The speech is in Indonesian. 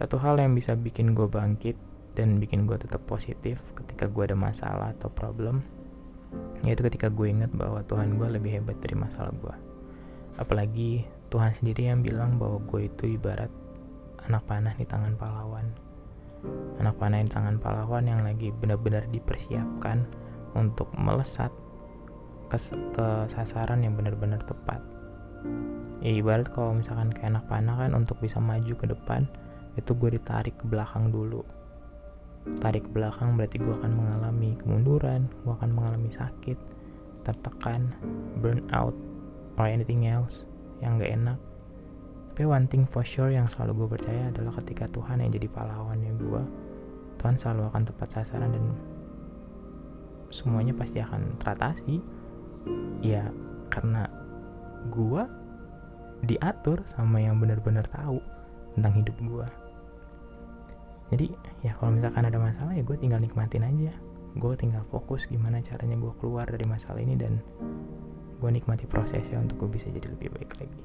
satu hal yang bisa bikin gue bangkit dan bikin gue tetap positif ketika gue ada masalah atau problem yaitu ketika gue ingat bahwa Tuhan gue lebih hebat dari masalah gue apalagi Tuhan sendiri yang bilang bahwa gue itu ibarat anak panah di tangan pahlawan. Anak panah di tangan pahlawan yang lagi benar-benar dipersiapkan untuk melesat ke, ke sasaran yang benar-benar tepat. Ya ibarat kalau misalkan kayak anak panah kan untuk bisa maju ke depan itu gue ditarik ke belakang dulu. Tarik ke belakang berarti gue akan mengalami kemunduran gue akan mengalami sakit tertekan burn out or anything else yang gak enak. Tapi one thing for sure yang selalu gue percaya adalah ketika Tuhan yang jadi pahlawannya gue Tuhan selalu akan tepat sasaran dan semuanya pasti akan teratasi. Ya karena gue diatur sama yang benar-benar tahu tentang hidup gue jadi ya kalau misalkan ada masalah ya gue tinggal nikmatin aja. Gue tinggal fokus gimana caranya gue keluar dari masalah ini dan gue nikmati prosesnya untuk gue bisa jadi lebih baik lagi